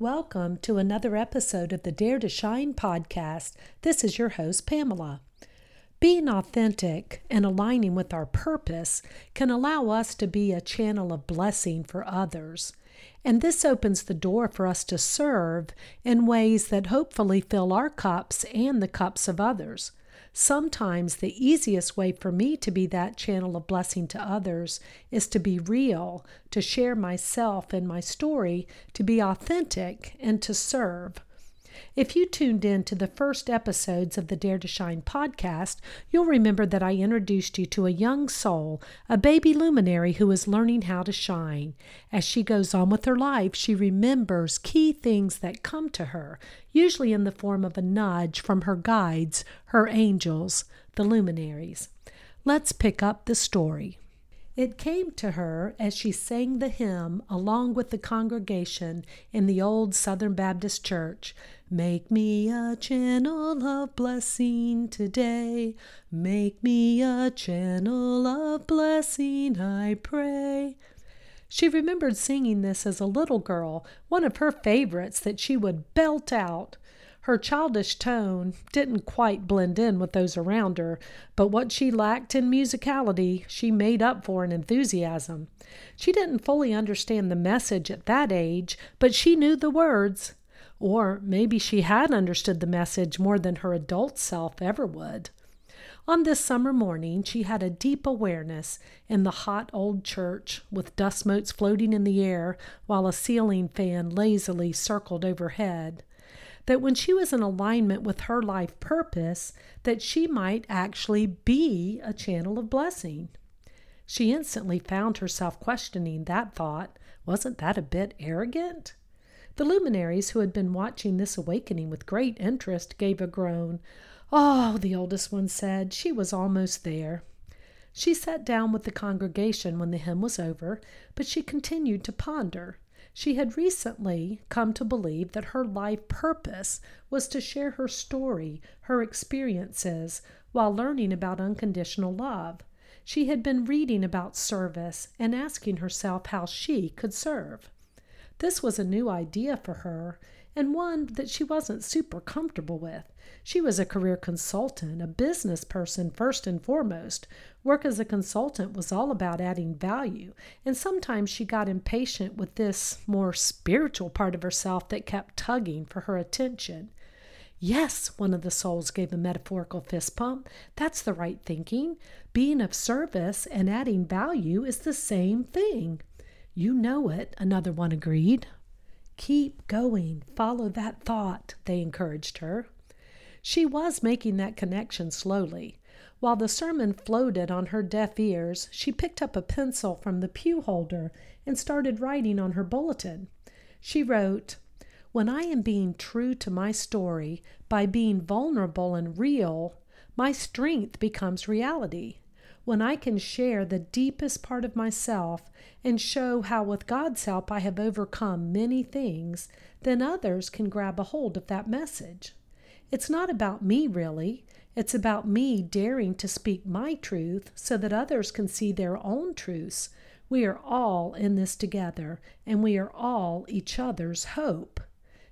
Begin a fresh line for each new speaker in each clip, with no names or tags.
Welcome to another episode of the Dare to Shine podcast. This is your host, Pamela. Being authentic and aligning with our purpose can allow us to be a channel of blessing for others. And this opens the door for us to serve in ways that hopefully fill our cups and the cups of others. Sometimes the easiest way for me to be that channel of blessing to others is to be real, to share myself and my story, to be authentic, and to serve. If you tuned in to the first episodes of the Dare to Shine podcast, you'll remember that I introduced you to a young soul, a baby luminary who is learning how to shine. As she goes on with her life, she remembers key things that come to her, usually in the form of a nudge from her guides, her angels, the luminaries. Let's pick up the story. It came to her as she sang the hymn along with the congregation in the old Southern Baptist church Make me a channel of blessing today. Make me a channel of blessing, I pray. She remembered singing this as a little girl, one of her favorites that she would belt out. Her childish tone didn't quite blend in with those around her, but what she lacked in musicality she made up for in enthusiasm. She didn't fully understand the message at that age, but she knew the words. Or maybe she had understood the message more than her adult self ever would. On this summer morning, she had a deep awareness in the hot old church, with dust motes floating in the air while a ceiling fan lazily circled overhead that when she was in alignment with her life purpose, that she might actually be a channel of blessing. She instantly found herself questioning that thought. Wasn't that a bit arrogant? The luminaries who had been watching this awakening with great interest gave a groan. Oh, the oldest one said, she was almost there. She sat down with the congregation when the hymn was over, but she continued to ponder. She had recently come to believe that her life purpose was to share her story, her experiences, while learning about unconditional love. She had been reading about service and asking herself how she could serve. This was a new idea for her, and one that she wasn't super comfortable with. She was a career consultant, a business person first and foremost. Work as a consultant was all about adding value, and sometimes she got impatient with this more spiritual part of herself that kept tugging for her attention. Yes, one of the souls gave a metaphorical fist pump. That's the right thinking. Being of service and adding value is the same thing. You know it, another one agreed. Keep going. Follow that thought, they encouraged her. She was making that connection slowly. While the sermon floated on her deaf ears, she picked up a pencil from the pew holder and started writing on her bulletin. She wrote, When I am being true to my story by being vulnerable and real, my strength becomes reality when I can share the deepest part of myself and show how, with God's help, I have overcome many things, then others can grab a hold of that message. It's not about me, really. It's about me daring to speak my truth so that others can see their own truths. We are all in this together, and we are all each other's hope.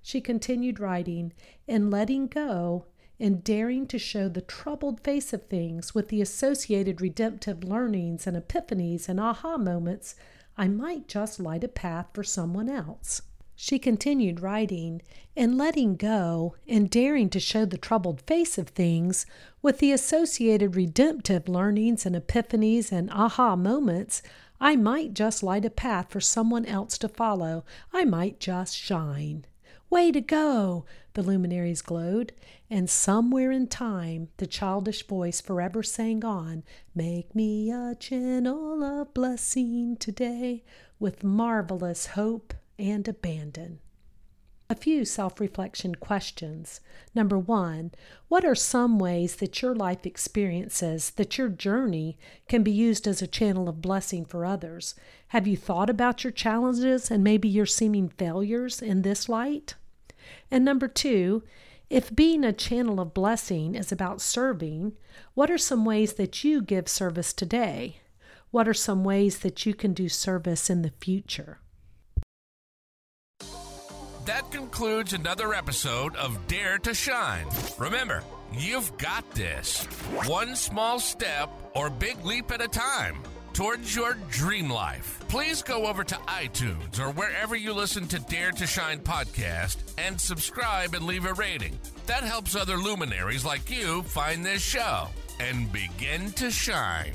She continued writing, and letting go in daring to show the troubled face of things with the associated redemptive learnings and epiphanies and aha moments, I might just light a path for someone else. She continued writing, and letting go and daring to show the troubled face of things with the associated redemptive learnings and epiphanies and aha moments, I might just light a path for someone else to follow. I might just shine. Way to go! The luminaries glowed, and somewhere in time the childish voice forever sang on, Make me a channel of blessing today, with marvelous hope and abandon. A few self reflection questions. Number one, what are some ways that your life experiences, that your journey can be used as a channel of blessing for others? Have you thought about your challenges and maybe your seeming failures in this light? And number two, if being a channel of blessing is about serving, what are some ways that you give service today? What are some ways that you can do service in the future?
That concludes another episode of Dare to Shine. Remember, you've got this. One small step or big leap at a time towards your dream life. Please go over to iTunes or wherever you listen to Dare to Shine podcast and subscribe and leave a rating. That helps other luminaries like you find this show and begin to shine.